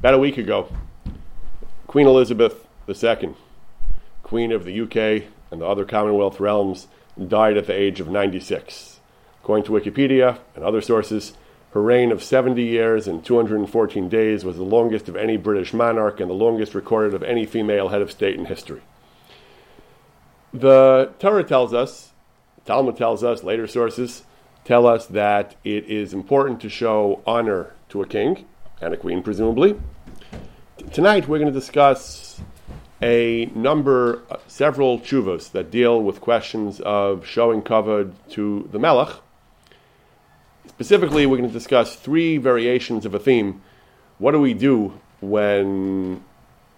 About a week ago, Queen Elizabeth II, Queen of the UK and the other Commonwealth realms, died at the age of 96. According to Wikipedia and other sources, her reign of 70 years and 214 days was the longest of any British monarch and the longest recorded of any female head of state in history. The Torah tells us, Talmud tells us, later sources tell us that it is important to show honor to a king and a queen, presumably. Tonight we're going to discuss a number, uh, several chuvos that deal with questions of showing kavod to the melech. Specifically, we're going to discuss three variations of a theme. What do we do when,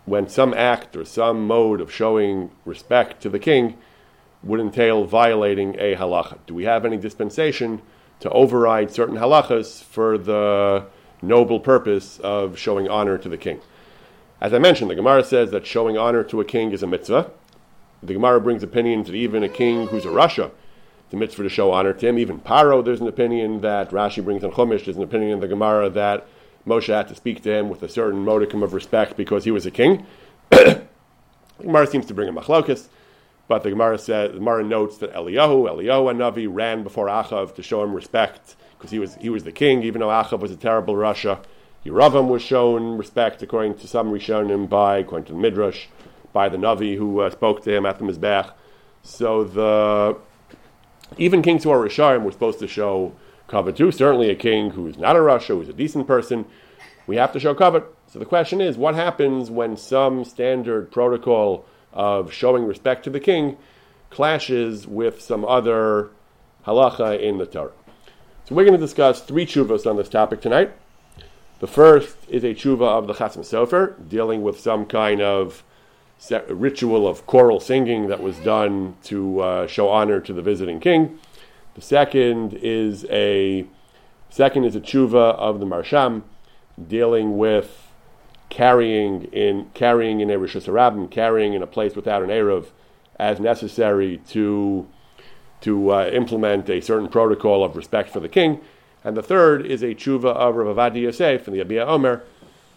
when some act or some mode of showing respect to the king would entail violating a halacha? Do we have any dispensation to override certain halachas for the noble purpose of showing honor to the king. As I mentioned, the Gemara says that showing honor to a king is a mitzvah. The Gemara brings opinions that even a king who's a rasha, the mitzvah to show honor to him. Even Paro, there's an opinion that Rashi brings on Chumash. There's an opinion in the Gemara that Moshe had to speak to him with a certain modicum of respect because he was a king. the Gemara seems to bring a machlokas, but the Gemara says the Gemara notes that Eliyahu, Eliyahu and Navi ran before Achav to show him respect because he was, he was the king, even though Achav was a terrible rasha. Yeravam was shown respect, according to some Rishonim, by, according to the Midrash, by the Navi who uh, spoke to him at the Mizbech. So the even kings who are Risharim were supposed to show kavod too. Certainly a king who's not a rasha, who's a decent person, we have to show kavod. So the question is, what happens when some standard protocol of showing respect to the king clashes with some other halacha in the Torah? So we're going to discuss three chuvas on this topic tonight. The first is a tshuva of the Chasam Sofer, dealing with some kind of ritual of choral singing that was done to uh, show honor to the visiting king. The second is a second is a tshuva of the Marsham, dealing with carrying in carrying in a rishus carrying in a place without an erev, as necessary to to uh, implement a certain protocol of respect for the king. And the third is a tshuva of Rav Ovadia Yosef and the Yabia Omer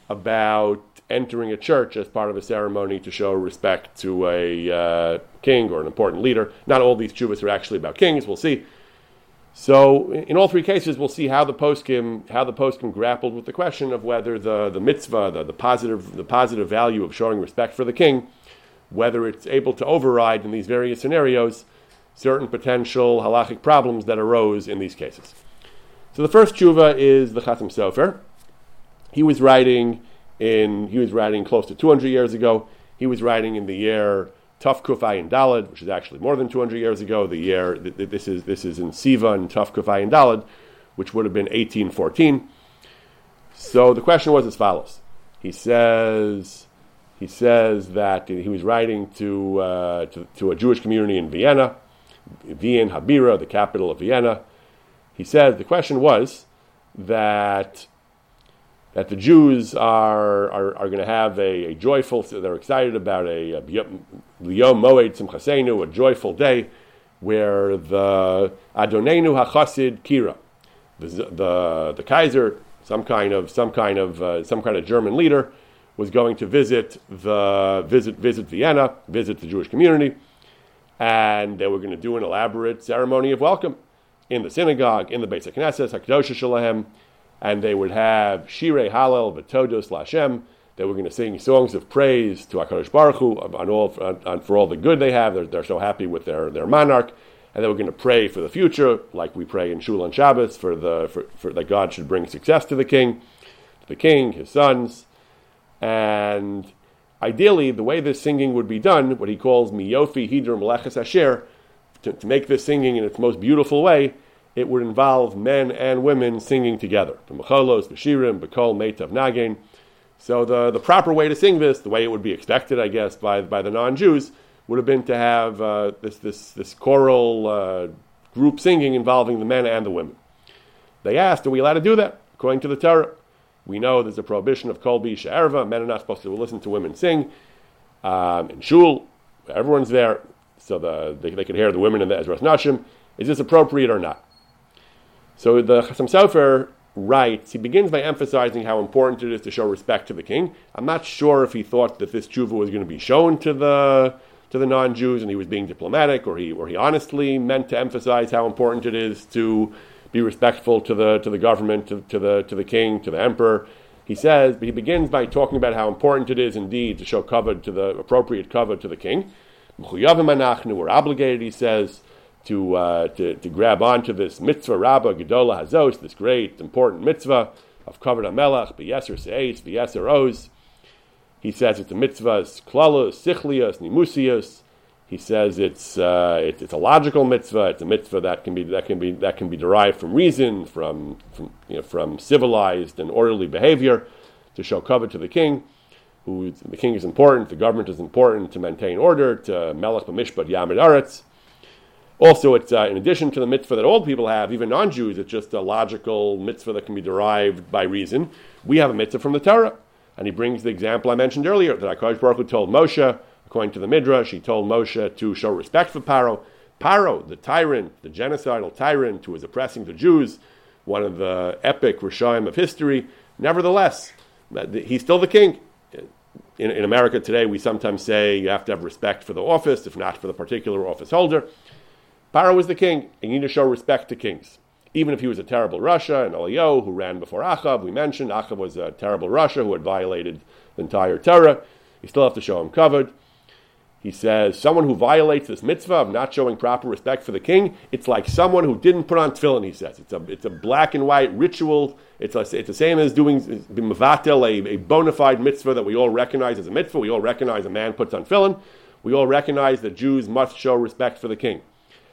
about entering a church as part of a ceremony to show respect to a uh, king or an important leader. Not all these tshuvas are actually about kings. We'll see. So, in all three cases, we'll see how the poskim how the poskim grappled with the question of whether the, the mitzvah, the, the positive the positive value of showing respect for the king, whether it's able to override in these various scenarios certain potential halachic problems that arose in these cases. So the first tshuva is the Chasam Sofer. He was writing in he was writing close to 200 years ago. He was writing in the year Tuf Kufay Dalad, which is actually more than 200 years ago. The year this is this is in Siva and Tuf Kufay and Dalad, which would have been 1814. So the question was as follows. He says he says that he was writing to, uh, to, to a Jewish community in Vienna Wien, Habira, the capital of Vienna. He said the question was that that the Jews are are, are going to have a, a, joyful. They're excited about a, a Moed Simchasenu, a joyful day, where the Adonenu Hachasid Kira, the, the the Kaiser, some kind of some kind of uh, some kind of German leader, was going to visit the visit visit Vienna, visit the Jewish community and they were going to do an elaborate ceremony of welcome in the synagogue, in the Beis Knesset, Hakadosh Shalem, and they would have Shirei Hallel V'Todos Lashem. They were going to sing songs of praise to Hakadosh Baruch Hu on all, on, on, for all the good they have. They're, they're so happy with their, their monarch, and they were going to pray for the future, like we pray in Shul and Shabbos, for the for, for that God should bring success to the king, to the king, his sons, and Ideally, the way this singing would be done, what he calls miyofi hidr meleches asher, to, to make this singing in its most beautiful way, it would involve men and women singing together. B'mecholos, b'shirim, b'kol, meitav nagin. So the, the proper way to sing this, the way it would be expected, I guess, by, by the non-Jews, would have been to have uh, this, this, this choral uh, group singing involving the men and the women. They asked, are we allowed to do that? According to the Torah, we know there's a prohibition of kol bi she'erva. Men are not supposed to listen to women sing. Um, in shul, everyone's there, so the, they, they could hear the women in the Ezras Nashim. Is this appropriate or not? So the Chasam Sofer writes, he begins by emphasizing how important it is to show respect to the king. I'm not sure if he thought that this tshuva was going to be shown to the to the non-Jews and he was being diplomatic, or he or he honestly meant to emphasize how important it is to be respectful to the to the government, to, to the to the king, to the emperor. He says, but he begins by talking about how important it is indeed to show kavod to the appropriate kavod to the king. We're obligated, he says, to, uh, to, to grab onto this mitzvah rabba gedola hazos, this great important mitzvah of kavod hamelech, beyeser seis, beyeser oz. He says it's a mitzvah, klalus, sichlius, nimusius. He says it's, uh, it, it's a logical mitzvah. It's a mitzvah that can be that can be that can be derived from reason, from from, you know, from civilized and orderly behavior, to show kavod to the king. Who the king is important, the government is important to maintain order, to melech b'mishpat yamid aretz. Also, it's uh, in addition to the mitzvah that old people have, even non-Jews, it's just a logical mitzvah that can be derived by reason. We have a mitzvah from the Torah, and he brings the example I mentioned earlier that Hakadosh Baruch Hu told Moshe, according to the Midrash, he told Moshe to show respect for Paro. Paro, the tyrant, the genocidal tyrant who was oppressing the Jews, one of the epic Rishaim of history. Nevertheless, he's still the king. In, in America today, we sometimes say you have to have respect for the office, if not for the particular office holder. Paro was the king, and you need to show respect to kings. Even if he was a terrible rasha, and Eliyahu, who ran before Achav, we mentioned Achav was a terrible rasha who had violated the entire Torah. You still have to show him kavod. He says, someone who violates this mitzvah of not showing proper respect for the king, it's like someone who didn't put on tefillin, he says. It's a, it's a black and white ritual. It's, a, it's the same as doing mivatel, a, a bona fide mitzvah that we all recognize as a mitzvah. We all recognize a man puts on tefillin. We all recognize that Jews must show respect for the king.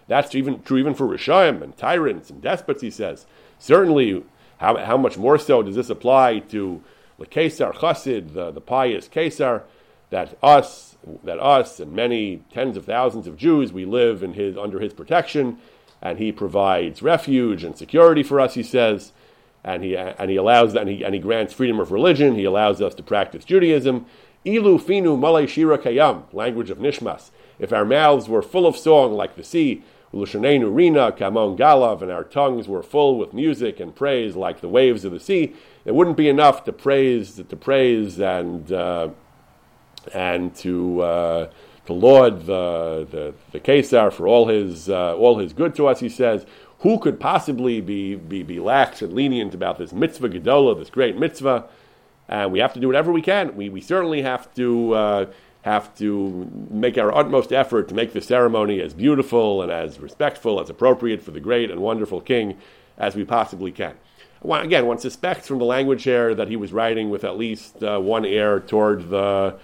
That's even true even for Rishayim and tyrants and despots, he says. Certainly, how, how much more so does this apply to the Kesar Chassid, the, the pious Kesar, that us, that us and many tens of thousands of Jews, we live in his, under his protection, and he provides refuge and security for us, he says, and he, and he allows and he, and he grants freedom of religion, he allows us to practice Judaism. Ilu finu malay shira kayam, language of Nishmas. If our mouths were full of song like the sea, Ulushanenu Rina, Kamon Galav, and our tongues were full with music and praise like the waves of the sea. It wouldn't be enough to praise, to praise and uh, and to uh, to laud the the, the Kesar for all his uh, all his good to us. He says, who could possibly be, be be lax and lenient about this mitzvah gedola, this great mitzvah? And we have to do whatever we can. We we certainly have to uh, have to make our utmost effort to make the ceremony as beautiful and as respectful, as appropriate for the great and wonderful king as we possibly can. Again, one suspects from the language here that he was writing with at least uh, one ear toward the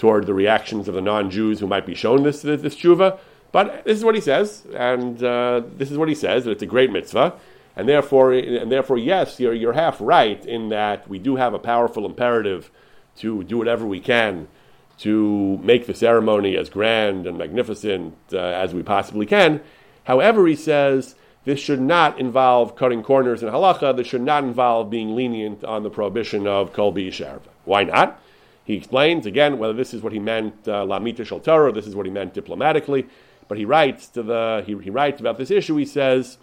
toward the reactions of the non-Jews who might be shown this this, tshuva. But this is what he says, and uh, this is what he says that it's a great mitzvah, and therefore, and therefore, yes, you're you're half right in that we do have a powerful imperative to do whatever we can to make the ceremony as grand and magnificent uh, as we possibly can. However, he says this should not involve cutting corners in halacha. This should not involve being lenient on the prohibition of kol b'yisharva. Why not? He explains again whether this is what he meant uh, lamita shel Torah, this is what he meant diplomatically. But he writes to the he, he writes about this issue. He says,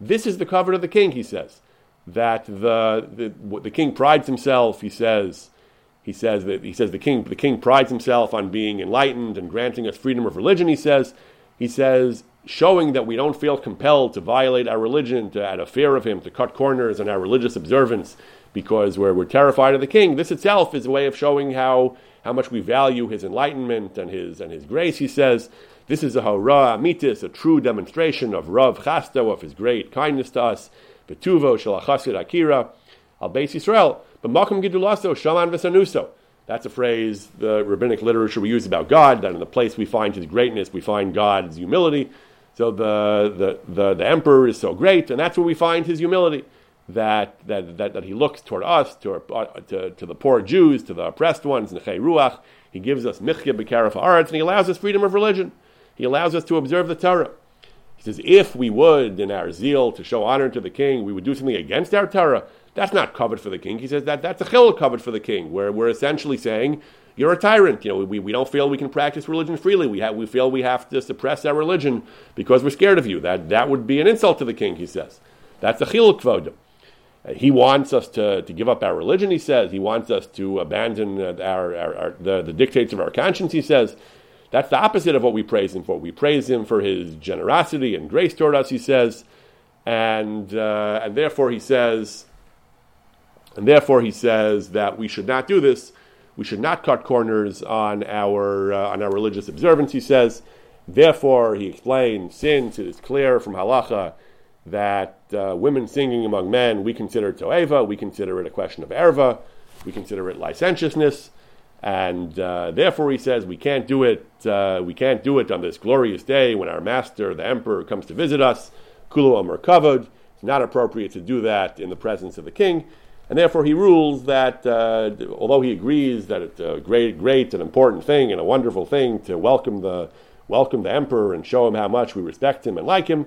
"This is the kavod of the king." He says that the the, the king prides himself. He says he says that he says the king the king prides himself on being enlightened and granting us freedom of religion. He says he says showing that we don't feel compelled to violate our religion, to out of fear of him, to cut corners in our religious observance because we're, we're terrified of the king. This itself is a way of showing how how much we value his enlightenment and his and his grace. He says. This is a hara amitis, a true demonstration of Rav Chasto, of his great kindness to us. Betuvo shalachasid akira, al Beis Yisrael. But Makam Gidulaso, Shaman Vesanuso. That's a phrase the rabbinic literature we use about God, that in the place we find his greatness, we find God's humility. So the, the, the, the emperor is so great, and that's where we find his humility. That, that, that, that he looks toward us, to, uh, to, to the poor Jews, to the oppressed ones, Nechei Ruach. He gives us Michya B'Karaf Aretz, and he allows us freedom of religion. He allows us to observe the Torah. He says, if we would, in our zeal to show honor to the king, we would do something against our Torah, that's not kavod for the king. He says that that's a chil kavod for the king, where we're essentially saying you're a tyrant. You know, we, we don't feel we can practice religion freely. We have we feel we have to suppress our religion because we're scared of you. That that would be an insult to the king. He says that's a chil kvod. He wants us to, to give up our religion, he says. He wants us to abandon our, our, our the, the dictates of our conscience, he says. That's the opposite of what we praise him for. We praise him for his generosity and grace toward us, he says. And, uh, and therefore he says, and therefore he says that we should not do this. We should not cut corners on our, uh, on our religious observance, he says. Therefore, he explains, since it is clear from halacha that uh, women singing among men, we consider it toeva, we consider it a question of erva, we consider it licentiousness, and uh, therefore he says we can't do it. Uh, we can't do it on this glorious day when our master, the emperor, comes to visit us. Kulu Omer Kavod. It's not appropriate to do that in the presence of the king, and therefore he rules that uh, although he agrees that it's a great, great and important thing and a wonderful thing to welcome the welcome the emperor and show him how much we respect him and like him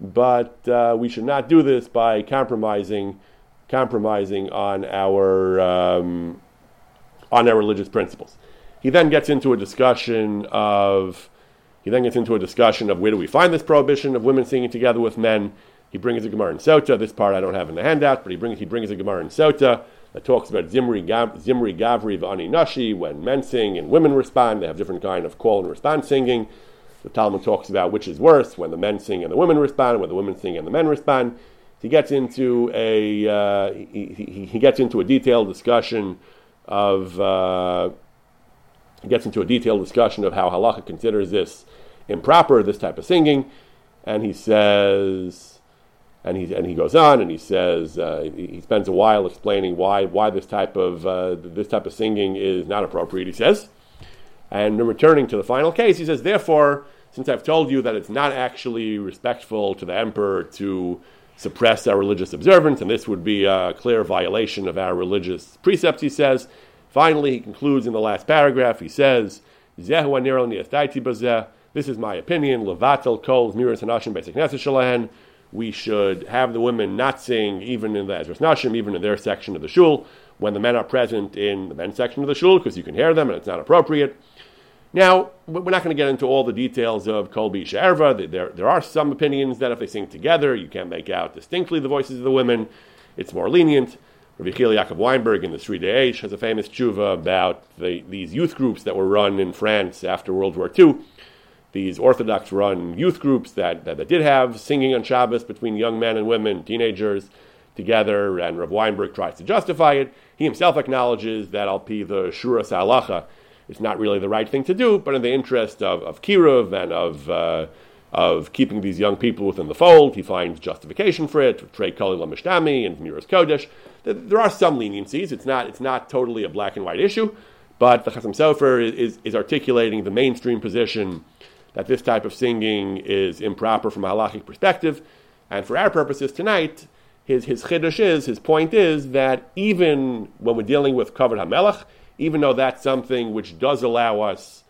but uh, we should not do this by compromising compromising on our um, on our religious principles. He then gets into a discussion of he then gets into a discussion of where do we find this prohibition of women singing together with men. He brings a Gemara in Sota. This part I don't have in the handout, but he brings he brings a Gemara in Sota that talks about Zimri, Gav, Zimri Gavri V'ani Nashi when men sing and women respond. They have different kind of call and response singing. The Talmud talks about which is worse, when the men sing and the women respond, when the women sing and the men respond. He gets into a uh, he, he, he, gets into a detailed discussion of uh, he gets into a detailed discussion of how halacha considers this improper, this type of singing, and he says, and he and he goes on and he says uh, he spends a while explaining why why this type of uh, this type of singing is not appropriate. He says, and then returning to the final case, he says, therefore since I've told you that it's not actually respectful to the emperor to suppress our religious observance, and this would be a clear violation of our religious precepts, he says. Finally, he concludes in the last paragraph, he says, This is my opinion. Basic. We should have the women not sing even in the Ezras Nashim, even in their section of the shul, when the men are present in the men's section of the shul, because you can hear them and it's not appropriate. Now, we're not going to get into all the details of Kol Bisha There, there are some opinions that if they sing together, you can't make out distinctly the voices of the women. It's more lenient. Rabbi Chil Yaakov Weinberg in the Sridei Eish has a famous tshuva about the, these youth groups that were run in France after World War II. These Orthodox run youth groups that, that, that, did have singing on Shabbos between young men and women, teenagers together, and Rav Weinberg tries to justify it. He himself acknowledges that Al Pi the Shura Salacha it's not really the right thing to do, but in the interest of, of Kiruv and of, uh, of keeping these young people within the fold, he finds justification for it, Trey Kali Mishtami and Miras Kodesh. There are some leniencies. It's not, it's not totally a black and white issue, but the Chasam Sofer is, is, is articulating the mainstream position that this type of singing is improper from a halachic perspective. And for our purposes tonight, his, his chiddush is, his point is that even when we're dealing with Kavod HaMelech, even though that's something which does allow us,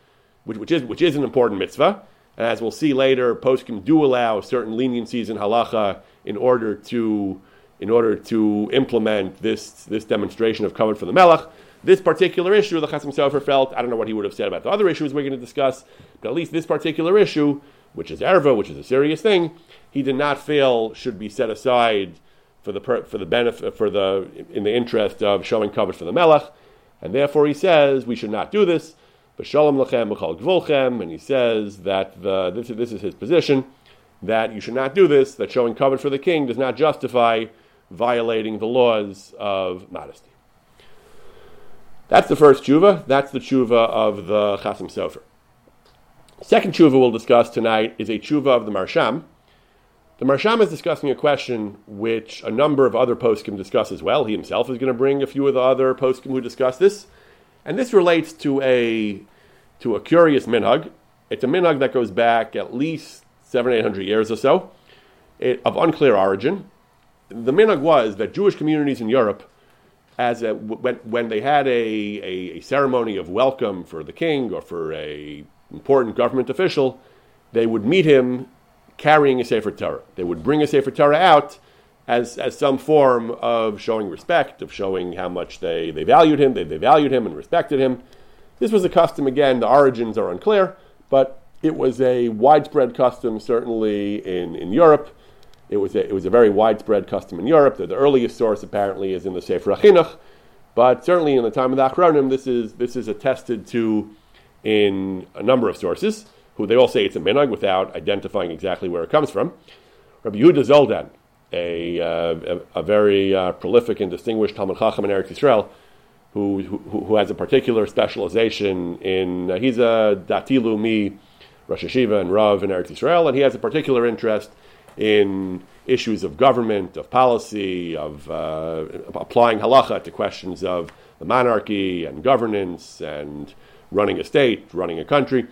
which, which, is, which is an important mitzvah. And as we'll see later, poskim do allow certain leniencies in halacha in order to, in order to implement this, this demonstration of kavod for the melech. This particular issue, the Chasam Sofer felt, I don't know what he would have said about the other issues we're going to discuss, but at least this particular issue, which is erva, which is a serious thing, he did not feel should be set aside for the for the benefit for the in the interest of showing kavod for the melech. And therefore he says we should not do this. But Shalom Lechem B'chal Gvulchem, and he says that the, this, this is his position, that you should not do this, that showing kavod for the king does not justify violating the laws of modesty. That's the first tshuva. That's the tshuva of the Chasam Sofer. Second tshuva we'll discuss tonight is a tshuva of the Marsham, the Marsham is discussing a question which a number of other poskim discuss as well. He himself is going to bring a few of the other poskim who discuss this, and this relates to a to a curious minhag. It's a minhag that goes back at least seven eight hundred years or so, it, of unclear origin. The minhag was that Jewish communities in Europe, as a, when when they had a, a, a ceremony of welcome for the king or for a important government official, they would meet him carrying a Sefer Torah. They would bring a Sefer Torah out as, as some form of showing respect, of showing how much they, they valued him, they, they valued him and respected him. This was a custom, again, the origins are unclear, but it was a widespread custom, certainly in, in Europe. It was a, it was a very widespread custom in Europe. The, the earliest source apparently is in the Sefer Achinuch, but certainly in the time of the Achronim, this is this is attested to in a number of sources, who they all say it's a minhag without identifying exactly where it comes from. Rabbi Yehuda Zoldan, a, uh, a, a, very uh, prolific and distinguished Talmud Chacham in Eretz Yisrael, who, who, who has a particular specialization in, uh, he's a Datilu Mi Rosh Yeshiva and Rav in Eretz Yisrael, and he has a particular interest in issues of government, of policy, of uh, applying halacha to questions of the monarchy and governance and running a state, running a country.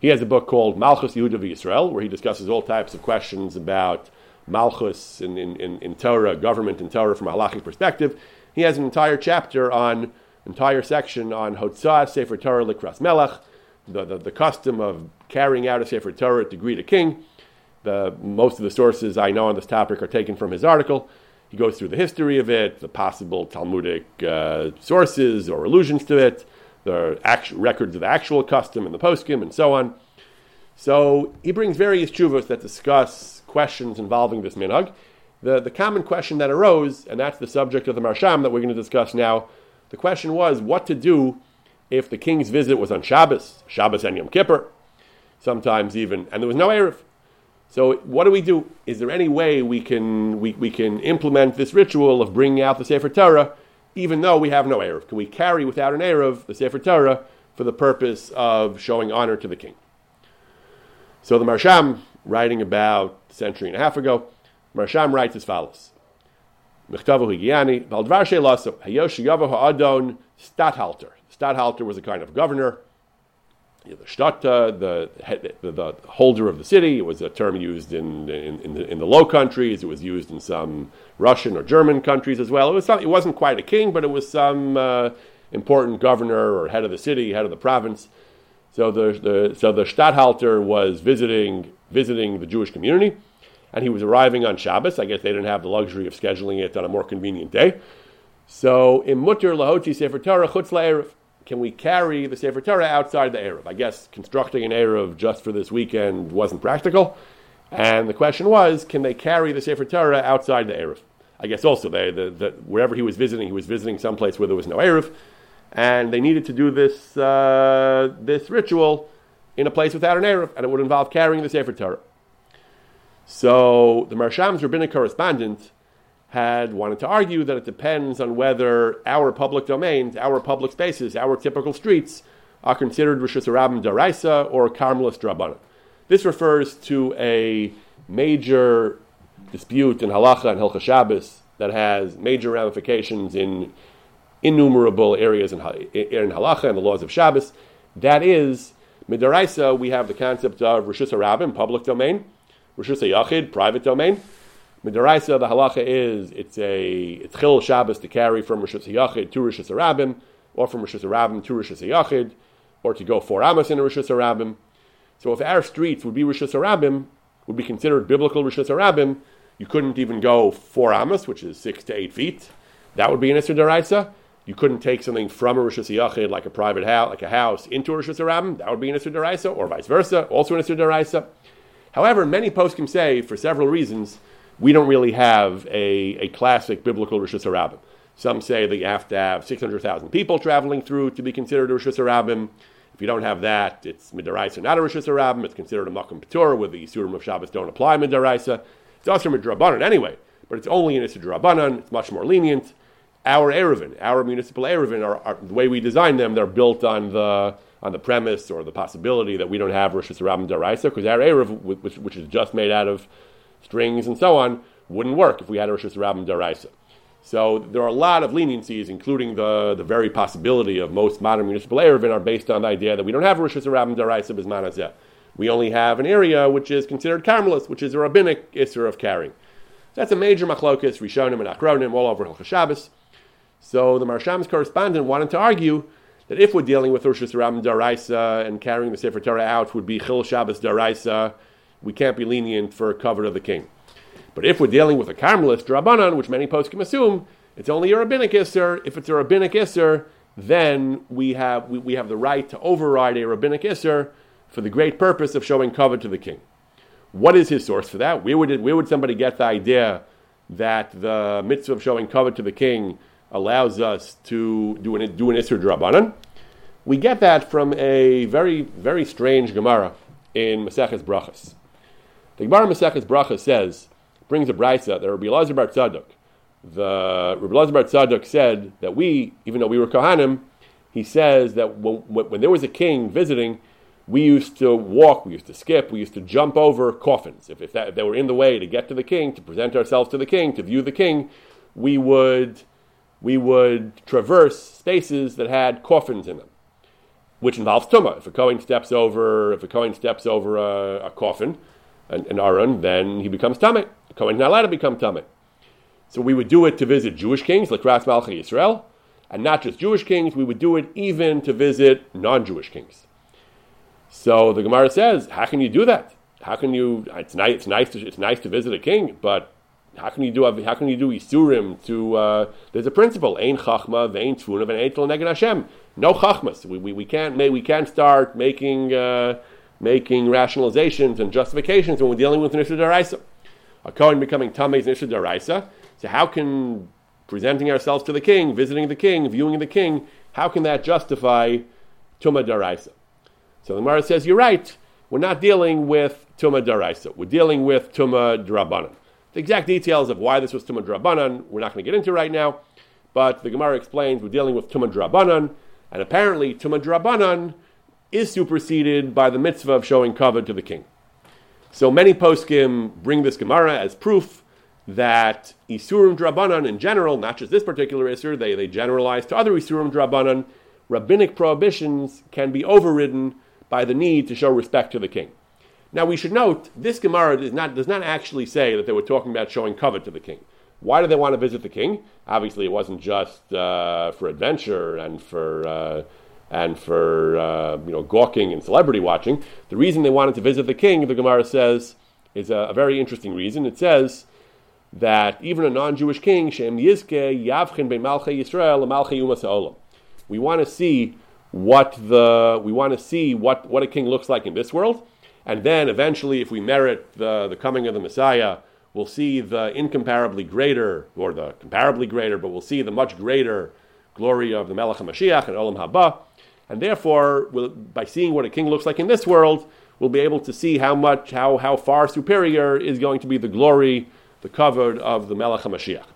He has a book called Malchus Yehuda Yisrael, where he discusses all types of questions about Malchus in, in, in, in Torah, government in Torah from a halachic perspective. He has an entire chapter on, entire section on Hotzah Sefer Torah Likras Melech, the, the, the custom of carrying out a Sefer Torah to greet a king. The, most of the sources I know on this topic are taken from his article. He goes through the history of it, the possible Talmudic uh, sources or allusions to it, the records of the actual custom and the poskim, and so on. So he brings various chuvas that discuss questions involving this minhag. The, the common question that arose, and that's the subject of the Marsham that we're going to discuss now, the question was what to do if the king's visit was on Shabbos, Shabbos and Yom Kippur, sometimes even, and there was no Erev. So what do we do? Is there any way we can, we, we can implement this ritual of bringing out the Sefer Torah, even though we have no Erev? Can we carry without an Erev the Sefer Torah for the purpose of showing honor to the king? So the Marsham, writing about a century and a half ago, Marsham writes as follows. Mechtavu Higiani, Valdvar Shelaso, Hayosh Ha'adon, Stadthalter. Stadthalter was a kind of governor. The Stadta, the, the, the, holder of the city, it was a term used in, in, in, the, in the Low Countries. It was used in some Russian or German countries as well. It, was not, it wasn't quite a king, but it was some uh, important governor or head of the city, head of the province. So the, the, so the Stadthalter was visiting, visiting the Jewish community, and he was arriving on Shabbos. I guess they didn't have the luxury of scheduling it on a more convenient day. So, in mutter lahoti sefer Torah chutz can we carry the sefer Torah outside the erev? I guess constructing an erev just for this weekend wasn't practical, and the question was, can they carry the sefer Torah outside the erev? I guess also they, the, the, wherever he was visiting, he was visiting someplace where there was no erev, and they needed to do this uh, this ritual in a place without an erev, and it would involve carrying the sefer Torah. So the Marsham's rabbinic correspondent had wanted to argue that it depends on whether our public domains, our public spaces, our typical streets are considered Rishus Rabbim Daraisa or Carmelist Drabbana. This refers to a major dispute in Halacha and Hilchah Shabbos that has major ramifications in innumerable areas in, in Halacha and the laws of Shabbos. That is, Midaraisa, we have the concept of Rishus Rabbim, public domain, Rishus Yachid, private domain, Midaraisa, the halacha is it's a it's chil Shabbos to carry from Rishus Yachid to Rishus Rabbim, or from Rishus Rabbim to Rishus Yachid, or to go four amos in a Rishus Rabbim. So if our streets would be Rishus Rabbim, would be considered biblical Rishus Rabbim, you couldn't even go four amos, which is six to eight feet. That would be an Isser Daraisa. You couldn't take something from a Rishus Yachid, like a private house, like a house, into a Rishus Rabbim. That would be an Isser Daraisa, or vice versa, also an Isser Daraisa. However, many poskim say, for several reasons, we don't really have a, a classic biblical Rishus Harabim. Some say that you have to have 600,000 people traveling through to be considered a Rishus Harabim. If you don't have that, it's Midaraisa, not a Rishus Harabim. It's considered a Makkah Patur, where the Yisurim of Shabbos don't apply Midaraisa. It's also Midrabanan anyway, but it's only in Isidrabanan. It's much more lenient. Our Erevin, our municipal Erevin, are, are, the way we design them, they're built on the on the premise or the possibility that we don't have Rishus Harabim Daraisa, because our Erev, which, which is just made out of strings, and so on, wouldn't work if we had a Rishus Rabbim Daraisa. So there are a lot of leniencies, including the, the very possibility of most modern municipal Erevin are based on the idea that we don't have a Rishus Rabbim Daraisa Bismanazeh. We only have an area which is considered Carmelist, which is a rabbinic Isser of carrying. That's a major machlokas, Rishonim and Akronim, all over Hilchah Shabbos. So the Marsham's correspondent wanted to argue that if we're dealing with Rishus Harabim Daraisa and carrying the Sefer Torah out would be Chil Shabbos Daraisa, we can't be lenient for a kavod of the king. But if we're dealing with a Carmelist Drabanan, which many posts can assume, it's only a rabbinic Isser. If it's a rabbinic Isser, then we have, we, we have the right to override a rabbinic Isser for the great purpose of showing kavod to the king. What is his source for that? Where would, it, where would somebody get the idea that the mitzvah of showing kavod to the king allows us to do an, do an Isser Drabanan? We get that from a very, very strange Gemara in Maseches Brachas. The Gemara Maseches Brachas says, brings a brisa that Rabbi Elazar Bar Tzadok, the Rabbi Elazar Bar Tzadok said that we, even though we were Kohanim, he says that when, when there was a king visiting, we used to walk, we used to skip, we used to jump over coffins. If, if, that, if they were in the way to get to the king, to present ourselves to the king, to view the king, we would, we would traverse spaces that had coffins in them which involves tuma. If a kohen steps over, if a kohen steps over a, a coffin, an, an aron, then he becomes tamei. The kohen is not allowed to become tamei. So we would do it to visit Jewish kings, like Ras Malchi Yisrael, and not just Jewish kings. We would do it even to visit non-Jewish kings. So the Gemara says, how can you do that? How can you? It's nice. It's nice. To, it's nice to visit a king, but how can you do? How can you do isurim? To uh, there's a principle: ein chachma, vein tfuna, vein etel neged Hashem no chachmas. We, we, we can't we can't start making uh, making rationalizations and justifications when we're dealing with Nisha Daraisa. A Kohen becoming Tameh is Nisha Daraisa. So how can presenting ourselves to the king, visiting the king, viewing the king, how can that justify Tuma Daraisa? So the Gemara says, you're right. We're not dealing with Tuma Daraisa. We're dealing with Tuma Drabanan. The exact details of why this was Tuma Drabanan, we're not going to get into right now. But the Gemara explains we're dealing with Tuma Drabanan. And apparently, Tumah Drabanan is superseded by the mitzvah of showing kavod to the king. So many poskim bring this Gemara as proof that Isurim Drabanan in general, not just this particular Isur, they, they generalize to other Isurim Drabanan, rabbinic prohibitions can be overridden by the need to show respect to the king. Now we should note, this Gemara does not, does not actually say that they were talking about showing kavod to the king. Why do they want to visit the king? Obviously, it wasn't just uh, for adventure and for uh, and for uh, you know gawking and celebrity watching. The reason they wanted to visit the king, the Gemara says, is a, a very interesting reason. It says that even a non-Jewish king, Shem Yizke Yavchin Bein Malchei Yisrael. We want to see what the we want to see what, what a king looks like in this world, and then eventually, if we merit the, the coming of the Messiah we'll see the incomparably greater, or the comparably greater, but we'll see the much greater glory of the Melech HaMashiach and Olam Haba. And therefore, we'll, by seeing what a king looks like in this world, we'll be able to see how much, how, how far superior is going to be the glory, the kavod of the Melech HaMashiach.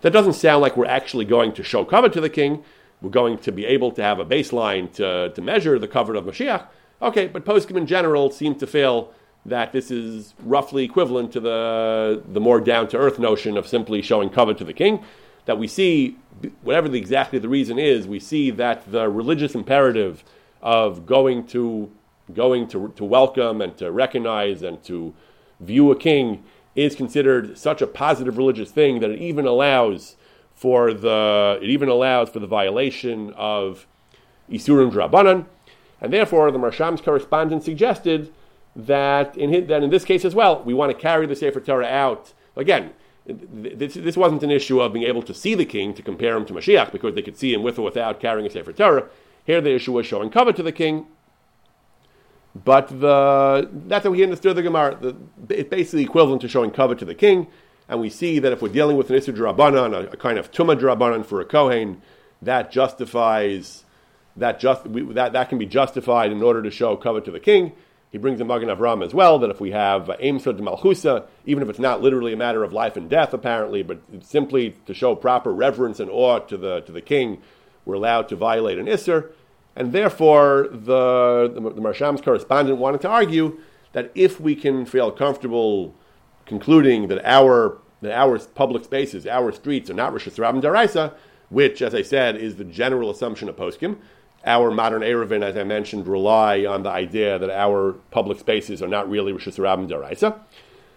That doesn't sound like we're actually going to show kavod to the king. We're going to be able to have a baseline to, to measure the kavod of Mashiach. Okay, but poskim in general seem to feel that this is roughly equivalent to the, the more down to earth notion of simply showing kavod to the king. That we see, whatever the, exactly the reason is, we see that the religious imperative of going to going to, to welcome and to recognize and to view a king is considered such a positive religious thing that it even allows for the it even allows for the violation of Isurim Drabanan, and therefore the Marsham's correspondent suggested that in, that in this case as well, we want to carry the Sefer Torah out. Again, this, this wasn't an issue of being able to see the king to compare him to Mashiach because they could see him with or without carrying a Sefer Torah. Here the issue was showing kavod to the king. But the, that's how we understood the Gemara. The, it's basically equivalent to showing kavod to the king. And we see that if we're dealing with an Isser Drabanan, a, a kind of Tumah Drabanan for a Kohen, that justifies, that, just, we, that, that can be justified in order to show kavod to the king. He brings a Magen Avram as well that if we have Eimsud Malchusa, even if it's not literally a matter of life and death, apparently, but simply to show proper reverence and awe to the to the king, we're allowed to violate an Isser. And therefore, the, the, the Marsham's correspondent wanted to argue that if we can feel comfortable concluding that our that our public spaces, our streets are not Rishus Harabim Daraisa, which, as I said, is the general assumption of Poskim, our modern Erevin, as I mentioned, rely on the idea that our public spaces are not really Rishus Harabim Daraisa.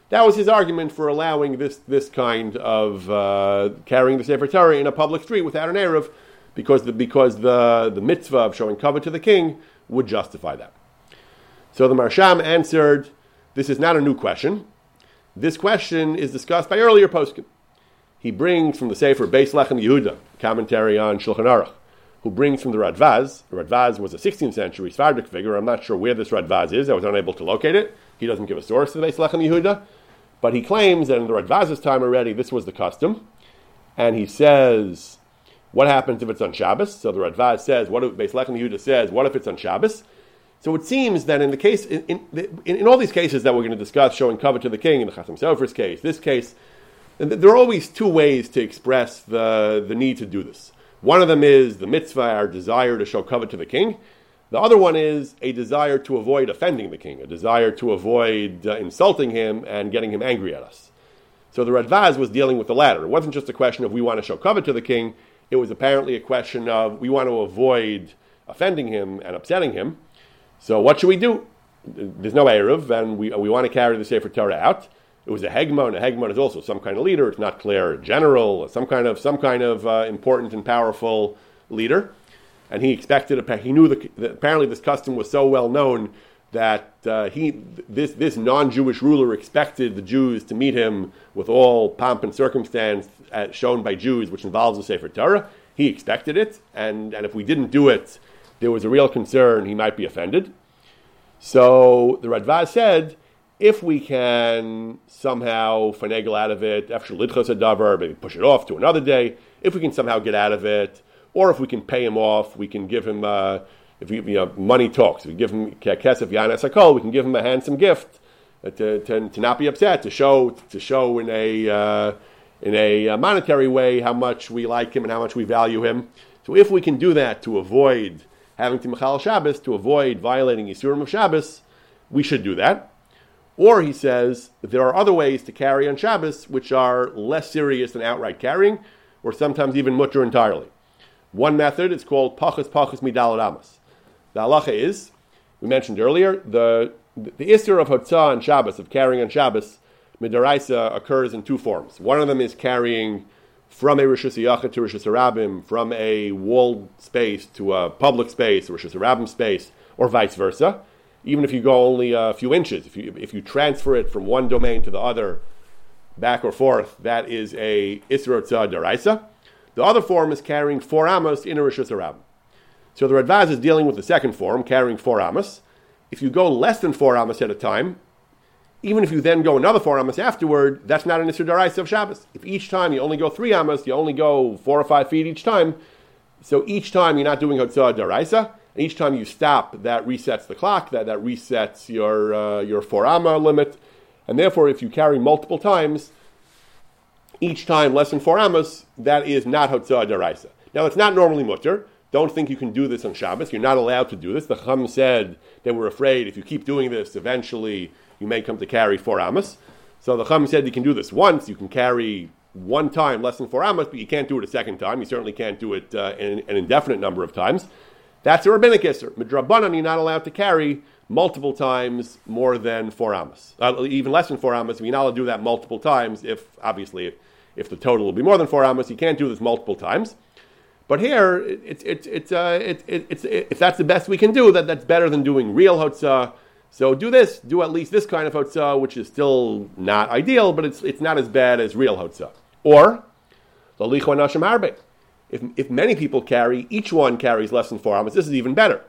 That was his argument for allowing this, this kind of uh, carrying the Sefer Torah in a public street without an Erev, because the, because the, the mitzvah of showing kavod to the king would justify that. So the Marsham answered, this is not a new question. This question is discussed by earlier poskim. He brings from the Sefer Beis Lechem Yehuda, commentary on Shulchan Aruch who brings from the Radvaz. The Radvaz was a 16th century Sephardic figure. I'm not sure where this Radvaz is. I was unable to locate it. He doesn't give a source to the Beis Lechem Yehuda, but he claims that in the Radvaz's time already, this was the custom. And he says, what happens if it's on Shabbos? So the Radvaz says, what if Beis Yehuda says, what if it's on Shabbos? So it seems that in the case, in, in, in, all these cases that we're going to discuss, showing kavod to the king, in the Chatam Sofer's case, this case, there are always two ways to express the, the need to do this. One of them is the mitzvah, our desire to show kavod to the king. The other one is a desire to avoid offending the king, a desire to avoid uh, insulting him and getting him angry at us. So the Radvaz was dealing with the latter. It wasn't just a question of we want to show kavod to the king, it was apparently a question of we want to avoid offending him and upsetting him. So what should we do? There's no Erev, and we, we want to carry the Sefer Torah out. It was a hegmon. A hegmon is also some kind of leader. It's not clear, general, some kind of some kind of uh, important and powerful leader and he expected. A, he knew that apparently this custom was so well known that uh, he this this non-Jewish ruler expected the Jews to meet him with all pomp and circumstance uh, shown by Jews, which involves the Sefer Torah. He expected it, and and if we didn't do it, there was a real concern he might be offended. So the Radvaz said, if we can somehow finagle out of it, after lidchos davar, maybe push it off to another day, if we can somehow get out of it or if we can pay him off, we can give him, uh, if we, you know, money talks. If we give him kesef yanas hakol, we can give him a handsome gift uh, to, to, to, not be upset, to show, to show in a, uh, in a uh, monetary way how much we like him and how much we value him. So if we can do that to avoid having to Michal Shabbos, to avoid violating Yisurim of Shabbos, we should do that. Or he says there are other ways to carry on Shabbos which are less serious than outright carrying, or sometimes even mutter entirely. One method is called pachas pachas midal amos. The halacha is, we mentioned earlier, the the isser of hotzah on Shabbos, of carrying on Shabbos, midaraisa occurs in two forms. One of them is carrying from a Rishus Yachid to Rishus Harabim, from a walled space to a public space, Rishus Harabim space, or vice versa. Even if you go only a few inches, if you, if you transfer it from one domain to the other, back or forth, that is a Isra Daraisa. The other form is carrying four amos in a Harabim. So the Radvaz is dealing with the second form, carrying four amos. If you go less than four amos at a time, even if you then go another four amos afterward, that's not an Isser Daraisa of Shabbos. If each time you only go three amos, you only go four or five feet each time, so each time you're not doing Hotzah Daraisa, and each time you stop, that resets the clock, that, that resets your, uh, your four amma limit, and therefore if you carry multiple times, each time less than four amos, that is not Hotzah Daraisa. Now, it's not normally mutter. Don't think you can do this on Shabbos. You're not allowed to do this. The Chum said they were afraid if you keep doing this, eventually you may come to carry four amos. So the Chum said you can do this once. You can carry one time less than four amos, but you can't do it a second time. You certainly can't do it uh, an, an, indefinite number of times. That's a rabbinic isser. Midrabanan, you're not allowed to carry multiple times more than four amos, uh, even less than four amos. You're not allowed to do that multiple times if, obviously, if the total will be more than four amos, you can't do this multiple times. But here, it's it's it's uh, it, it, it's it, if that's the best we can do, that that's better than doing real hotzah. So do this, do at least this kind of hotzah, which is still not ideal, but it's it's not as bad as real hotzah. Or lalicho nashim harbe. If if many people carry, each one carries less than four amos. This is even better.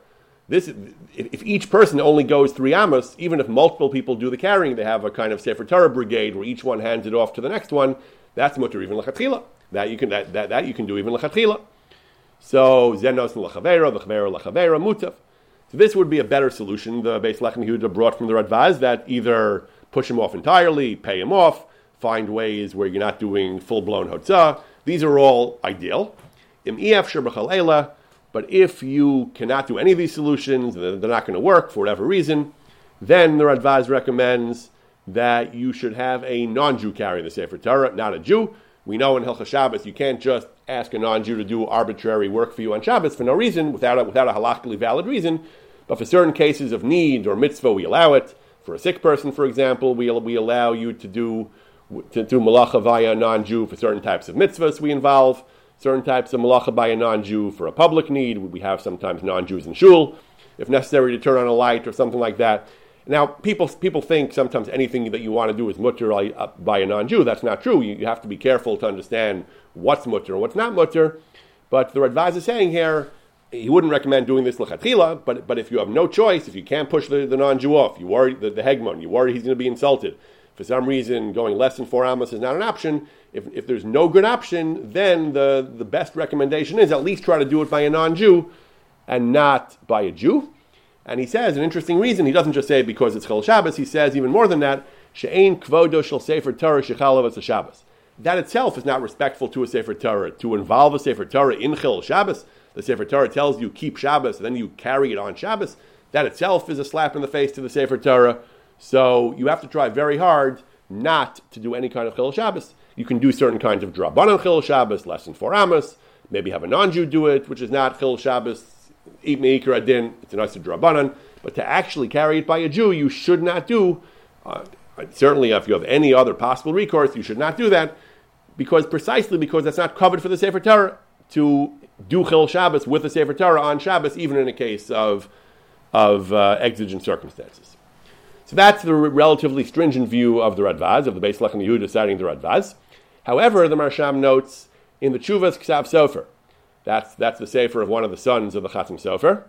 This if, each person only goes three amos, even if multiple people do the carrying, they have a kind of sefer Torah brigade where each one hands it off to the next one. That's mutter even lechatchila. That you can that, that, that you can do even lechatchila. So zenos lechavera, lechavera lechavera mutaf. So this would be a better solution. The Beis Lechem Yehuda brought from the Radvaz that either push him off entirely, pay him off, find ways where you're not doing full blown hotzah. These are all ideal. But if you cannot do any of these solutions, they're not going to work for whatever reason, then the Radvaz recommends that you should have a non-Jew carry the Sefer Torah, not a Jew. We know in Hilchah Shabbos you can't just ask a non-Jew to do arbitrary work for you on Shabbos for no reason, without a, without a halakhically valid reason. But for certain cases of need or mitzvah, we allow it. For a sick person, for example, we, we allow you to do to do malacha via a non-Jew for certain types of mitzvahs we involve. Certain types of malacha by a non-Jew for a public need. We have sometimes non-Jews in shul, if necessary, to turn on a light or something like that. Now, people people think sometimes anything that you want to do is mutter uh, by a non-Jew. That's not true. You, you have to be careful to understand what's mutter and what's not mutter. But the Radvaz is saying here, he wouldn't recommend doing this lechatchila, but but if you have no choice, if you can't push the, the non-Jew off, you worry the, the hegmon, you worry he's going to be insulted. For some reason, going less than four amos is not an option. If, if there's no good option, then the, the best recommendation is at least try to do it by a non-Jew and not by a Jew. And he says an interesting reason. He doesn't just say because it's Chol Shabbos. He says even more than that. She'ein kvodo shel sefer Torah shechalav Shabbos. That itself is not respectful to a sefer Torah. To involve a sefer Torah in Chil Shabbos the Sefer Torah tells you keep Shabbos, and then you carry it on Shabbos, that itself is a slap in the face to the Sefer Torah. So you have to try very hard not to do any kind of Chil Shabbos. You can do certain kinds of Drabanan Chil Shabbos, less than four Amos, maybe have a non-Jew do it, which is not Chil Shabbos, eat meikar adin, it's a nice Drabanan, but to actually carry it by a Jew, you should not do, uh, certainly if you have any other possible recourse, you should not do that, because precisely because that's not kavod for the Sefer Torah to do Chil Shabbos with the Sefer Torah on Shabbos, even in a case of, of uh, exigent circumstances. So that's the relatively stringent view of the Radvaz, of the Beis Lechem Yehuda citing the Radvaz. However, the Marsham notes in the Chuvas Ksav Sofer, that's, that's the Sefer of one of the sons of the Chasam Sofer,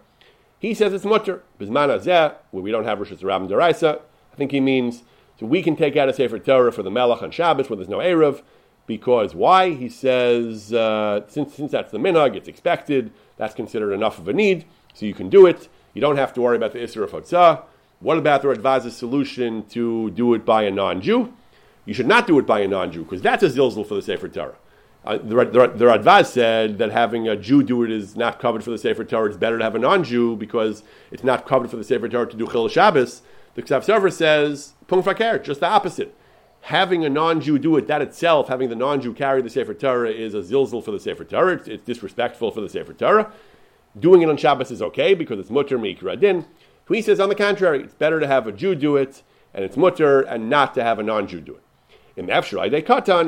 he says it's mutter. Bisman Azeh, where we don't have Rishus Harabim Daraisa, I think he means, so we can take out a Sefer Torah for the Melech on Shabbos where there's no Erev, because why? He says, uh, since, since that's the minhag, it's expected, that's considered enough of a need, so you can do it. You don't have to worry about the Isra of Hotzah. What about the Radvaz's solution to do it by a non Jew? You should not do it by a non Jew, because that's a zilzal for the Sefer Torah. Uh, the, the, the Radvaz said that having a Jew do it is not kavod for the Sefer Torah. It's better to have a non Jew because it's not kavod for the Sefer Torah to do Chil Shabbos. The Ksav Sofer says, Pung Fakir, just the opposite having a non-Jew do it, that itself, having the non-Jew carry the Sefer Torah, is a zilzal for the Sefer Torah. It's, it's, disrespectful for the Sefer Torah. Doing it on Shabbos is okay because it's mutter mikra din. He says, on the contrary, it's better to have a Jew do it, and it's mutter, and not to have a non-Jew do it. In if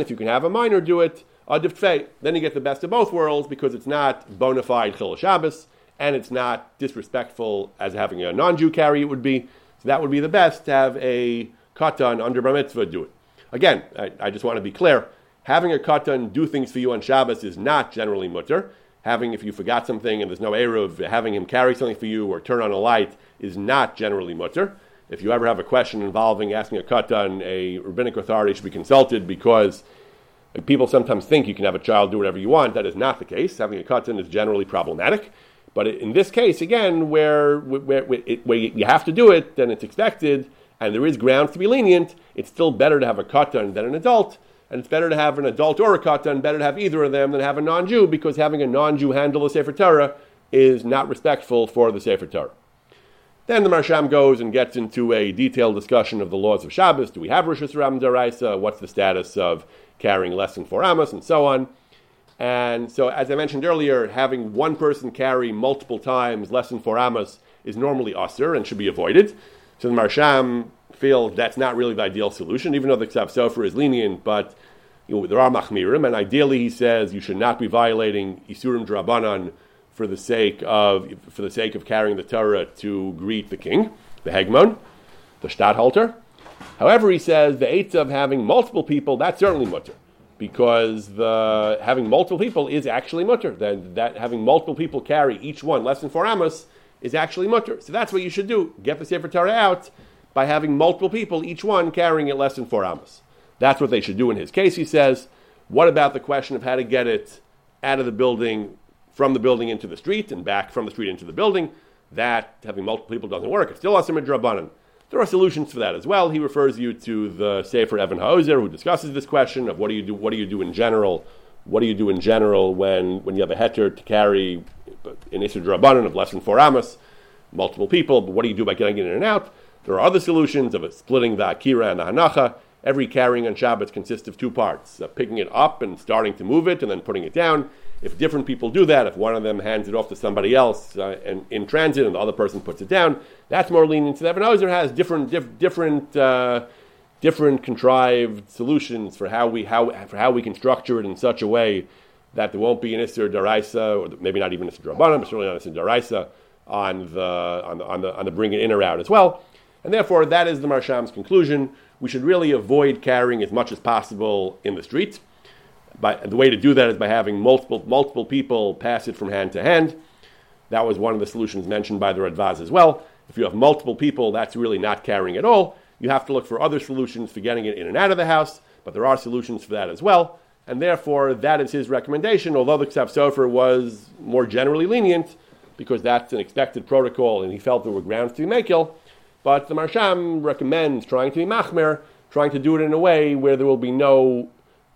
you can have a minor do it, then you get the best of both worlds because it's not bona fide Chil Shabbos, and it's not disrespectful as having a non-Jew carry it would be. So that would be the best to have a Katan under Bar Mitzvah do it. Again, I, I just want to be clear. Having a katan do things for you on Shabbos is not generally mutter. Having, if you forgot something and there's no eruv, having him carry something for you or turn on a light is not generally mutter. If you ever have a question involving asking a katan, a rabbinic authority should be consulted because people sometimes think you can have a child do whatever you want. That is not the case. Having a katan is generally problematic. But in this case, again, where, where, where, you have to do it, then it's expected and there is grounds to be lenient, it's still better to have a katan than an adult, and it's better to have an adult or a katan, better to have either of them than have a non-Jew, because having a non-Jew handle the Sefer Torah is not respectful for the Sefer Torah. Then the Marsham goes and gets into a detailed discussion of the laws of Shabbos. Do we have Rishus Harabim Daraisa? What's the status of carrying less than four amos and so on? And so, as I mentioned earlier, having one person carry multiple times less than four amos is normally usr and should be avoided. So the Marsham feels that's not really the ideal solution, even though the Ksav Sofer is lenient, but you know, there are machmirim, and ideally he says you should not be violating Isurim Drabanan for the sake of for the sake of carrying the Torah to greet the king, the Hegmon, the Stadthalter. However, he says the eitzah of having multiple people, that's certainly mutter. Because the having multiple people is actually mutter. That, that having multiple people carry each one less than four amos is actually mutter. So that's what you should do. Get the Sefer Torah out by having multiple people, each one carrying it less than four amos. That's what they should do in his case, he says. What about the question of how to get it out of the building, from the building into the street, and back from the street into the building? That, having multiple people, doesn't work. It's still Asim Drabanan. There are solutions for that as well. He refers you to the Sefer Evan Hauser, who discusses this question of what do you do, what do you do in general, what do you do in general when, when you have a heter to carry in Isser Drabanan of less than four amos, multiple people, but what do you do by getting in and out? There are other solutions of splitting the Akira and the Hanacha. Every carrying on Shabbat consists of two parts uh, picking it up and starting to move it, and then putting it down. If different people do that, if one of them hands it off to somebody else uh, and in transit and the other person puts it down, that's more lenient. So Evan Ozer has different, diff, different, uh, different contrived solutions for how we how for how we can structure it in such a way that there won't be an Isser Daraisa, or maybe not even Isser Drabanan, but certainly not Isser Daraisa on the, on the, on the, on the bring it in or out as well. And therefore, that is the Marsham's conclusion. We should really avoid carrying as much as possible in the street. By, the way to do that is by having multiple, multiple people pass it from hand to hand. That was one of the solutions mentioned by the Radvaz as well. If you have multiple people, that's really not carrying at all. You have to look for other solutions for getting it in and out of the house, but there are solutions for that as well. And therefore, that is his recommendation, although the Ksav Sofer was more generally lenient, because that's an expected protocol, and he felt there were grounds to be makil. But the Marsham recommends trying to be machmer, trying to do it in a way where there will be no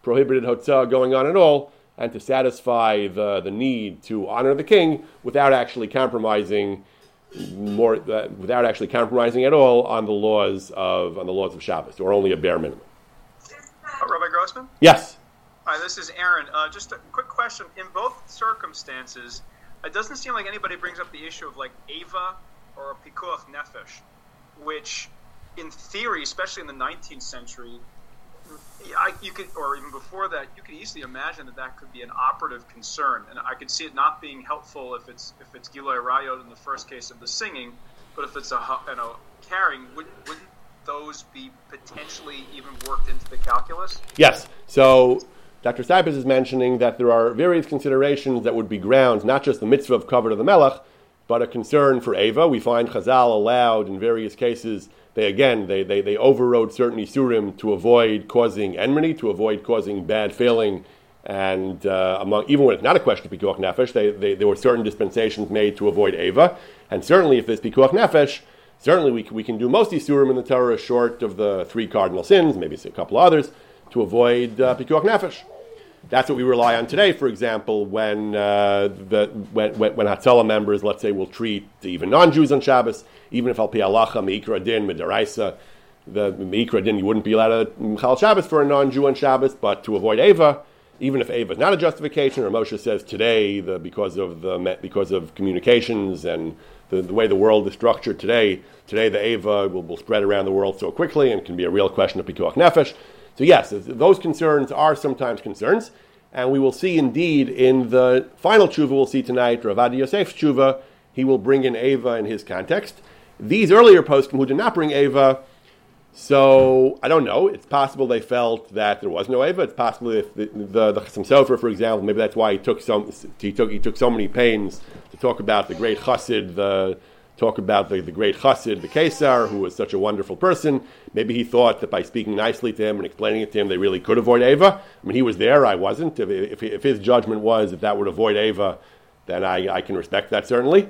prohibited hotzah going on at all, and to satisfy the, the need to honor the king without actually compromising more, uh, without actually compromising at all on the laws of on the laws of Shabbos, or only a bare minimum. Uh, Rabbi Grossman. Yes. Hi, this is Aaron. Uh, just a quick question. In both circumstances, it doesn't seem like anybody brings up the issue of like Ava or a Pikuach Nefesh, which, in theory, especially in the 19th century, I, you could, or even before that, you could easily imagine that that could be an operative concern, and I could see it not being helpful if it's if it's Giloy Rayot in the first case of the singing, but if it's a you know carrying, would, wouldn't those be potentially even worked into the calculus? Yes. So Dr. Sipes is mentioning that there are various considerations that would be grounds, not just the mitzvah of kavod to the melech, but a concern for Ava. We find Chazal allowed in various cases they again they, they, they overrode certain isurim to avoid causing enmity, to avoid causing bad failing. and uh, among even when it's not a question of pikuach nefesh, they, they, there were certain dispensations made to avoid ava, and certainly if there's pikuach nefesh, certainly we, we can do most isurim in the Torah short of the three cardinal sins, maybe a couple others, to avoid uh, pikuach nefesh. That's what we rely on today, for example, when, uh, the, when, when, Hatzalah members, let's say, will treat even non Jews on Shabbos, even if al pi halacha, meikra din, midaraisa, the meikra din, you wouldn't be allowed to chal Shabbos for a non Jew on Shabbos, but to avoid Ava, even if Ava is not a justification, or Moshe says today, the, because, of the, because of communications and the, the way the world is structured today, today the Ava will, will spread around the world so quickly and can be a real question of Pikuach Nefesh. So, yes, those concerns are sometimes concerns. And we will see indeed in the final tshuva we'll see tonight, Ravadi Yosef's tshuva, he will bring in Ava in his context. These earlier poskim who did not bring Ava, so I don't know. It's possible they felt that there was no Ava. It's possible if the the, the Sofer, for example, maybe that's why he took so he took he took so many pains to talk about the great Chassid, the talk about the, the great chassid, the Kesar, who was such a wonderful person. Maybe he thought that by speaking nicely to him and explaining it to him, they really could avoid Ava. I mean, he was there, I wasn't. If, if, if his judgment was that that would avoid Ava, then I, I can respect that certainly.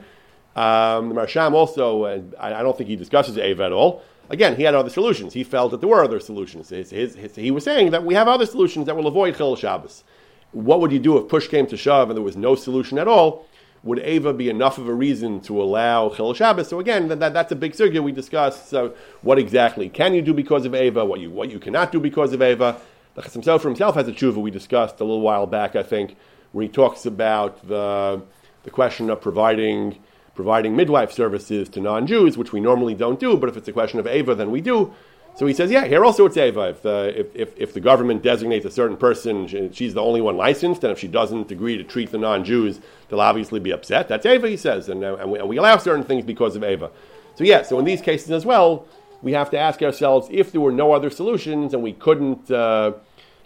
Um, the Marsham also, uh, I, I, don't think he discusses Ava at all. Again, he had other solutions. He felt that there were other solutions. His, his, his, he was saying that we have other solutions that will avoid Chil Shabbos. What would you do if push came to shove and there was no solution at all? Would Ava be enough of a reason to allow Chil Shabbos? So again, that, that, that's a big sugya we discussed. So what exactly can you do because of Ava? What you what you cannot do because of Ava? The Chasam Sofer himself has a tshuva we discussed a little while back, I think, where he talks about the the question of providing providing midwife services to non-Jews, which we normally don't do, but if it's a question of Ava, then we do. So he says, yeah, here also it's Ava. If, the, if, if, if, the government designates a certain person, she's the only one licensed, and if she doesn't agree to treat the non Jews, they'll obviously be upset. That's Ava, he says, and, uh, and, we, and, we, allow certain things because of Ava. So, yeah, so in these cases as well, we have to ask ourselves if there were no other solutions and we couldn't, uh,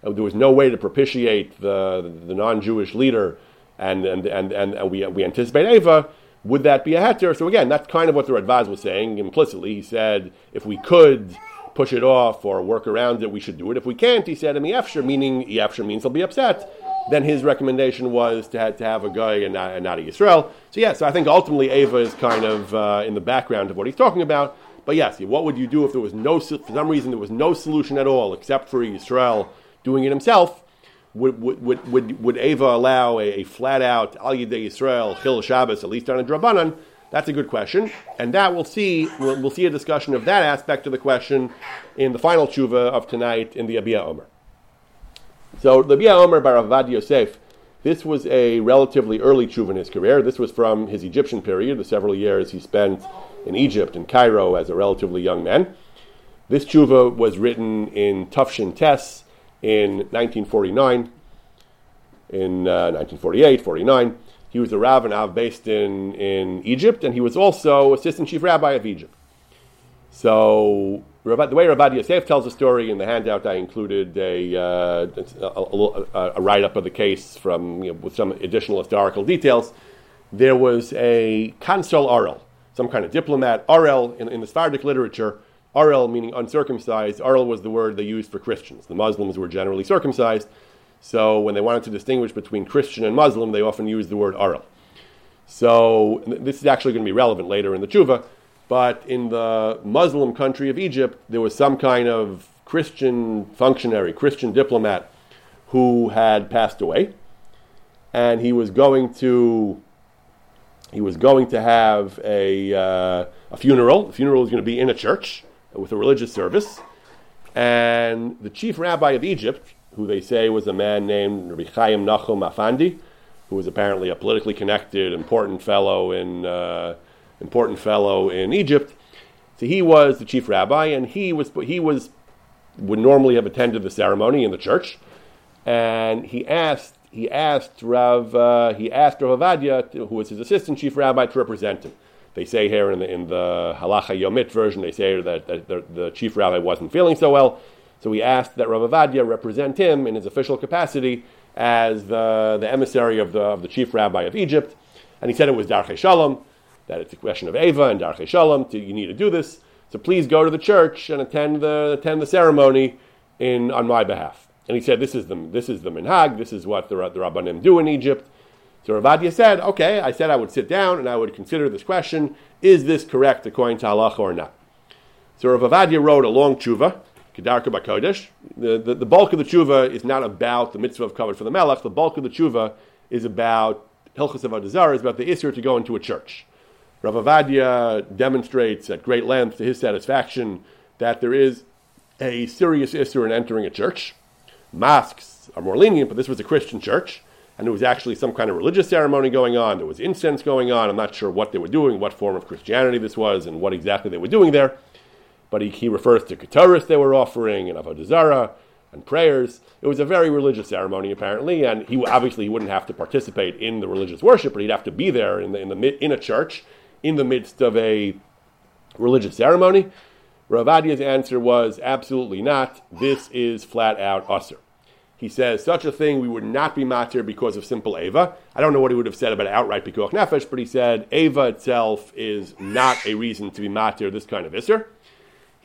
there was no way to propitiate the, the non Jewish leader, and, and, and, and, we, we anticipate Ava, would that be a heter? So, again, that's kind of what the Radvaz was saying implicitly. He said, if we could push it off or work around it, we should do it. If we can't, he said, Efsher, meaning Efsher means he'll be upset. Then his recommendation was to have, to have a guy and not, and not a Yisrael. So, yes, I think ultimately Ava is kind of uh, in the background of what he's talking about. But yes, what would you do if there was no, for some reason, there was no solution at all except for Yisrael doing it himself? Would, would, would, would, Ava allow a, a flat out Al Yidei Yisrael, Chil Shabbos, at least on a Drabanan? That's a good question, and that we'll see. We'll, we'll, see a discussion of that aspect of the question in the final tshuva of tonight in the Yabia Omer. So the Yabia Omer by Avad Yosef. This was a relatively early tshuva in his career. This was from his Egyptian period, the several years he spent in Egypt and Cairo as a relatively young man. This tshuva was written in Tufshin Tess in 1949, in uh, 1948, 49. He was a Rav and Av based in, in Egypt, and he was also assistant chief rabbi of Egypt. So the way Rabbi Yosef tells the story in the handout, I included a, uh, a, a, a write-up of the case from you know, with some additional historical details. there was a consul Arel, some kind of diplomat. Arel, in, in the Sephardic literature, Arel meaning uncircumcised. Arel was the word they used for Christians. The Muslims were generally circumcised. So when they wanted to distinguish between Christian and Muslim, they often used the word Arel. So this is actually going to be relevant later in the Tshuva. But in the Muslim country of Egypt, there was some kind of Christian functionary, Christian diplomat who had passed away, and he was going to he was going to have a, uh, a funeral. The funeral was going to be in a church with a religious service, and the chief rabbi of Egypt, who they say was a man named Rabbi Chaim Nachum Effendi, who was apparently a politically connected, important fellow in uh, important fellow in Egypt. So he was the chief rabbi, and he was he was would normally have attended the ceremony in the church, and he asked he asked Rav uh, he asked Rav Avadia, who was his assistant chief rabbi, to represent him. They say here in the, in the Halacha Yomit version, they say that, that the, the, chief rabbi wasn't feeling so well, so he asked that Rav Avadia represent him in his official capacity as the, the emissary of the, of the chief rabbi of Egypt, and he said it was Darchei Shalom, that it's a question of Ava and Darchei Shalom, to, you need to do this, so please go to the church and attend the, attend the ceremony in, on my behalf. And he said, this is the, this is the minhag, this is what the, the Rabbanim do in Egypt. So Ravadia said, okay, I said I would sit down and I would consider this question, is this correct according to halacha or not? So Ravadia wrote a long tshuva, Kedarka Bakodesh. The, the, bulk of the tshuva is not about the mitzvah of kavod for the melech, the bulk of the tshuva is about Hilchas Avodah is about the Isser to go into a church. Rav Avadia demonstrates at great length to his satisfaction that there is a serious Isser in entering a church mosques are more lenient, but this was a Christian church, and there was actually some kind of religious ceremony going on. There was incense going on. I'm not sure what they were doing, what form of Christianity this was, and what exactly they were doing there. But he, he refers to Keturis they were offering, and Avodah and prayers. It was a very religious ceremony, apparently, and he obviously he wouldn't have to participate in the religious worship, but he'd have to be there in the, in the in a church in the midst of a religious ceremony. Ravadia's answer was absolutely not. This is flat out usr. He says such a thing we would not be matir because of simple Ava. I don't know what he would have said about outright pikuach nefesh, but he said Ava itself is not a reason to be matir this kind of isser.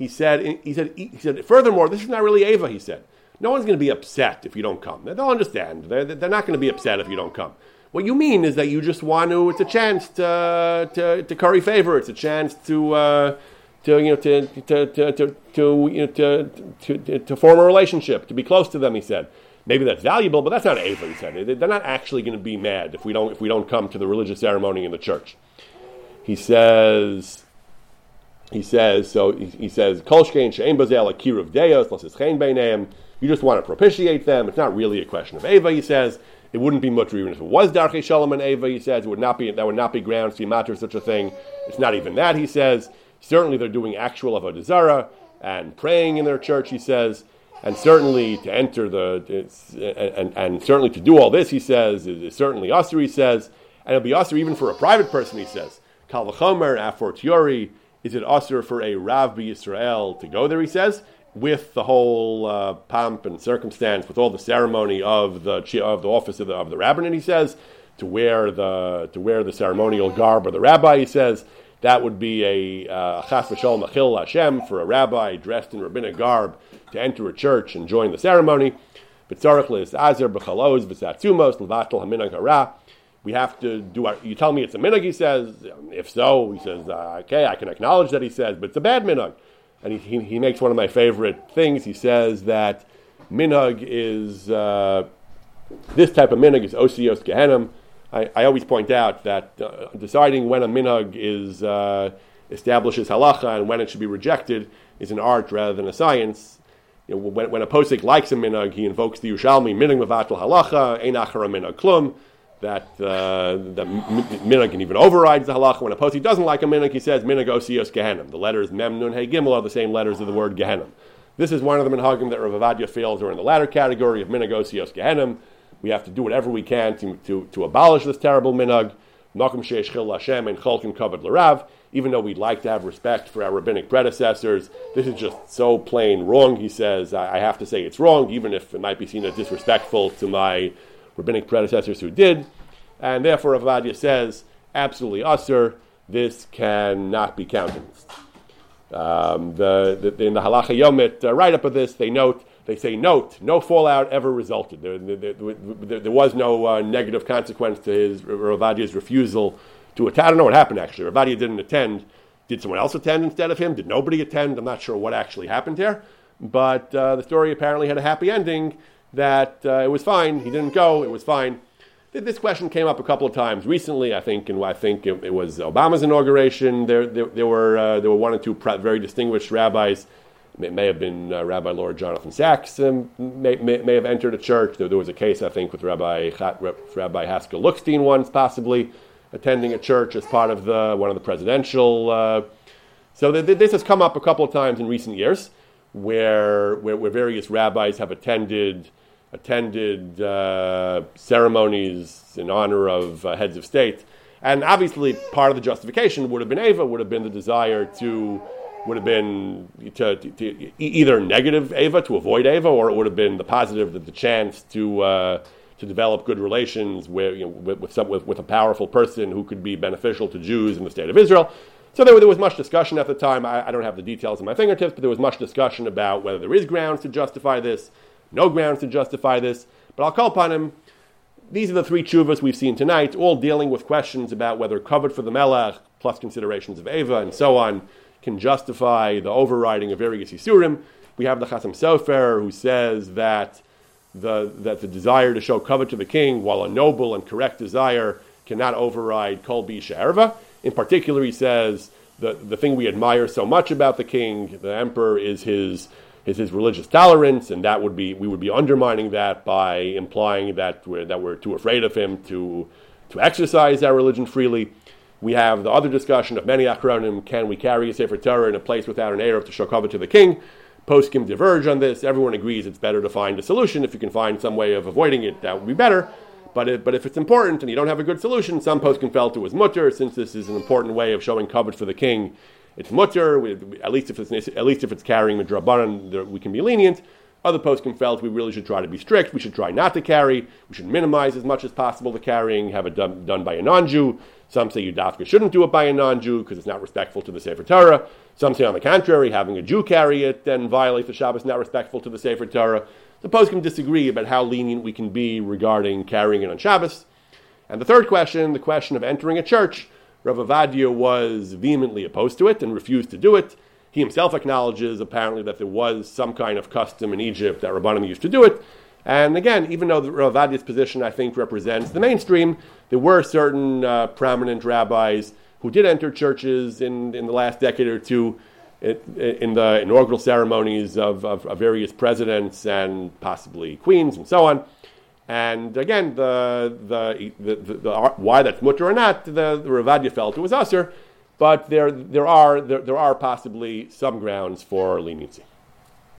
He said, he said, he said, furthermore, this is not really Ava, he said. No one's going to be upset if you don't come. They'll understand. They're, they're not going to be upset if you don't come. What you mean is that you just want to, it's a chance to, to, to curry favor. It's a chance to, uh, to, you know, to, to, to, to, to, you know, to, to, to, form a relationship, to be close to them, he said. Maybe that's valuable, but that's not Ava, he said. They're not actually going to be mad if we don't, if we don't come to the religious ceremony in the church. He says, he says, so he, he says. You just want to propitiate them. It's not really a question of Ava, he says. It wouldn't be much even if it was Darchei Shalom and Ava, he says. It would not be, that would not be grounds to matter such a thing. It's not even that, he says. Certainly they're doing actual Avodah Zarah and praying in their church, he says. And certainly to enter the, and, and, certainly to do all this, he says, is, certainly Asr, he says. And it'll be Asr even for a private person, he says. Kal v'chomer, afor is it Asr for a Rav Israel to go there, he says, with the whole uh, pomp and circumstance, with all the ceremony of the, of the office of the, of the rabbinate, he says, to wear the, to wear the ceremonial garb of the rabbi, he says, that would be a uh, chas v'shalom achil Hashem for a rabbi dressed in rabbinic garb to enter a church and join the ceremony. We have to do our, you tell me it's a minhag, he says. If so, he says, uh, okay, I can acknowledge that he says, but it's a bad minhag. And he, he, he, makes one of my favorite things. He says that minhag is, uh, this type of minhag is osios gehenim, I, I always point out that uh, deciding when a minhag is uh, establishes halacha and when it should be rejected is an art rather than a science. You know, when, when, a posik likes a minhag, he invokes the Yerushalmi minhag mevatel halacha, ein achara klum. That uh, that minhag can even override the halacha. When a posik doesn't like a minhag, he says minhag osios gehenim. The letters mem nun hey gimel are the same letters of the word gehenim. This is one of the minhagim that Rav Avadia feels are in the latter category of minhag osios gehenim. We have to do whatever we can to, to, to abolish this terrible minhag. Makom Sheish Hashem and Cholkin Kavod Larav. Even though we'd like to have respect for our rabbinic predecessors, this is just so plain wrong. He says, I, I have to say it's wrong, even if it might be seen as disrespectful to my rabbinic predecessors who did. And therefore, Avadia says absolutely usher, this cannot be countenanced. Um, the, the, in the Halacha Yomit uh, write up of this, they note they say, note, no fallout ever resulted. There, there, there, there was no uh, negative consequence to his Ravadia's refusal to attend. I don't know what happened actually. Ravadia didn't attend. Did someone else attend instead of him? Did nobody attend? I'm not sure what actually happened here. But uh, the story apparently had a happy ending that uh, it was fine. He didn't go. It was fine. This question came up a couple of times recently. I think, and I think it, it was Obama's inauguration. There, there, there were uh, there were one or two very distinguished rabbis. It may have been uh, Rabbi Lord Jonathan Sacks um, may, may, may, have entered a church. There, there, was a case, I think, with Rabbi Rabbi Haskel Lookstein once, possibly attending a church as part of the one of the presidential. Uh, so the, this has come up a couple of times in recent years, where where, where various rabbis have attended attended uh, ceremonies in honor of uh, heads of state. And obviously, part of the justification would have been Ava, would have been the desire to, would have been to, to, to either negative Ava, to avoid Ava, or it would have been the positive, the, the chance to, uh, to develop good relations with, you know, with, with, some, with, with, a powerful person who could be beneficial to Jews in the state of Israel. So there, there was much discussion at the time. I, I don't have the details in my fingertips, but there was much discussion about whether there is grounds to justify this no grounds to justify this, but I'll call upon him. These are the three chuvas we've seen tonight, all dealing with questions about whether kavod for the melech, plus considerations of Ava and so on, can justify the overriding of various Yisurim. We have the Chasam Sofer who says that the, that the desire to show kavod to the king, while a noble and correct desire, cannot override Kol Bisha Erva. In particular, he says the, the thing we admire so much about the king, the emperor, is his is his religious tolerance, and that would be we would be undermining that by implying that we're, that we're too afraid of him to to exercise our religion freely. We have the other discussion of many achronim: can we carry a sefer Torah in a place without an eruv to show kavod to the king? Poskim diverge on this. Everyone agrees it's better to find a solution. If you can find some way of avoiding it, that would be better. But if, but if it's important and you don't have a good solution, some poskim felt it was mutter, since this is an important way of showing kavod for the king it's mutter. at least if it's at least if it's carrying midrabanan, we can be lenient. Other poskim felt we really should try to be strict. We should try not to carry. We should minimize as much as possible the carrying. Have it done, done by a non-Jew. Some say Yudafka shouldn't do it by a non-Jew because it's not respectful to the Sefer Torah. Some say on the contrary, having a Jew carry it then violates the Shabbos, not respectful to the Sefer Torah. The poskim disagree about how lenient we can be regarding carrying it on Shabbos. And the third question, the question of entering a church, Rav Avadia was vehemently opposed to it and refused to do it. He himself acknowledges apparently that there was some kind of custom in Egypt that Rabbanim used to do it. And again, even though the Rav Avadia's position I think represents the mainstream, there were certain uh, prominent rabbis who did enter churches in, in the last decade or two in the inaugural ceremonies of, of, of various presidents and possibly queens and so on. And again, the, the, the, the, the why that's mutter or not, the, the Ravadia felt it was usher, but there, there, are, there, there are possibly some grounds for leniency.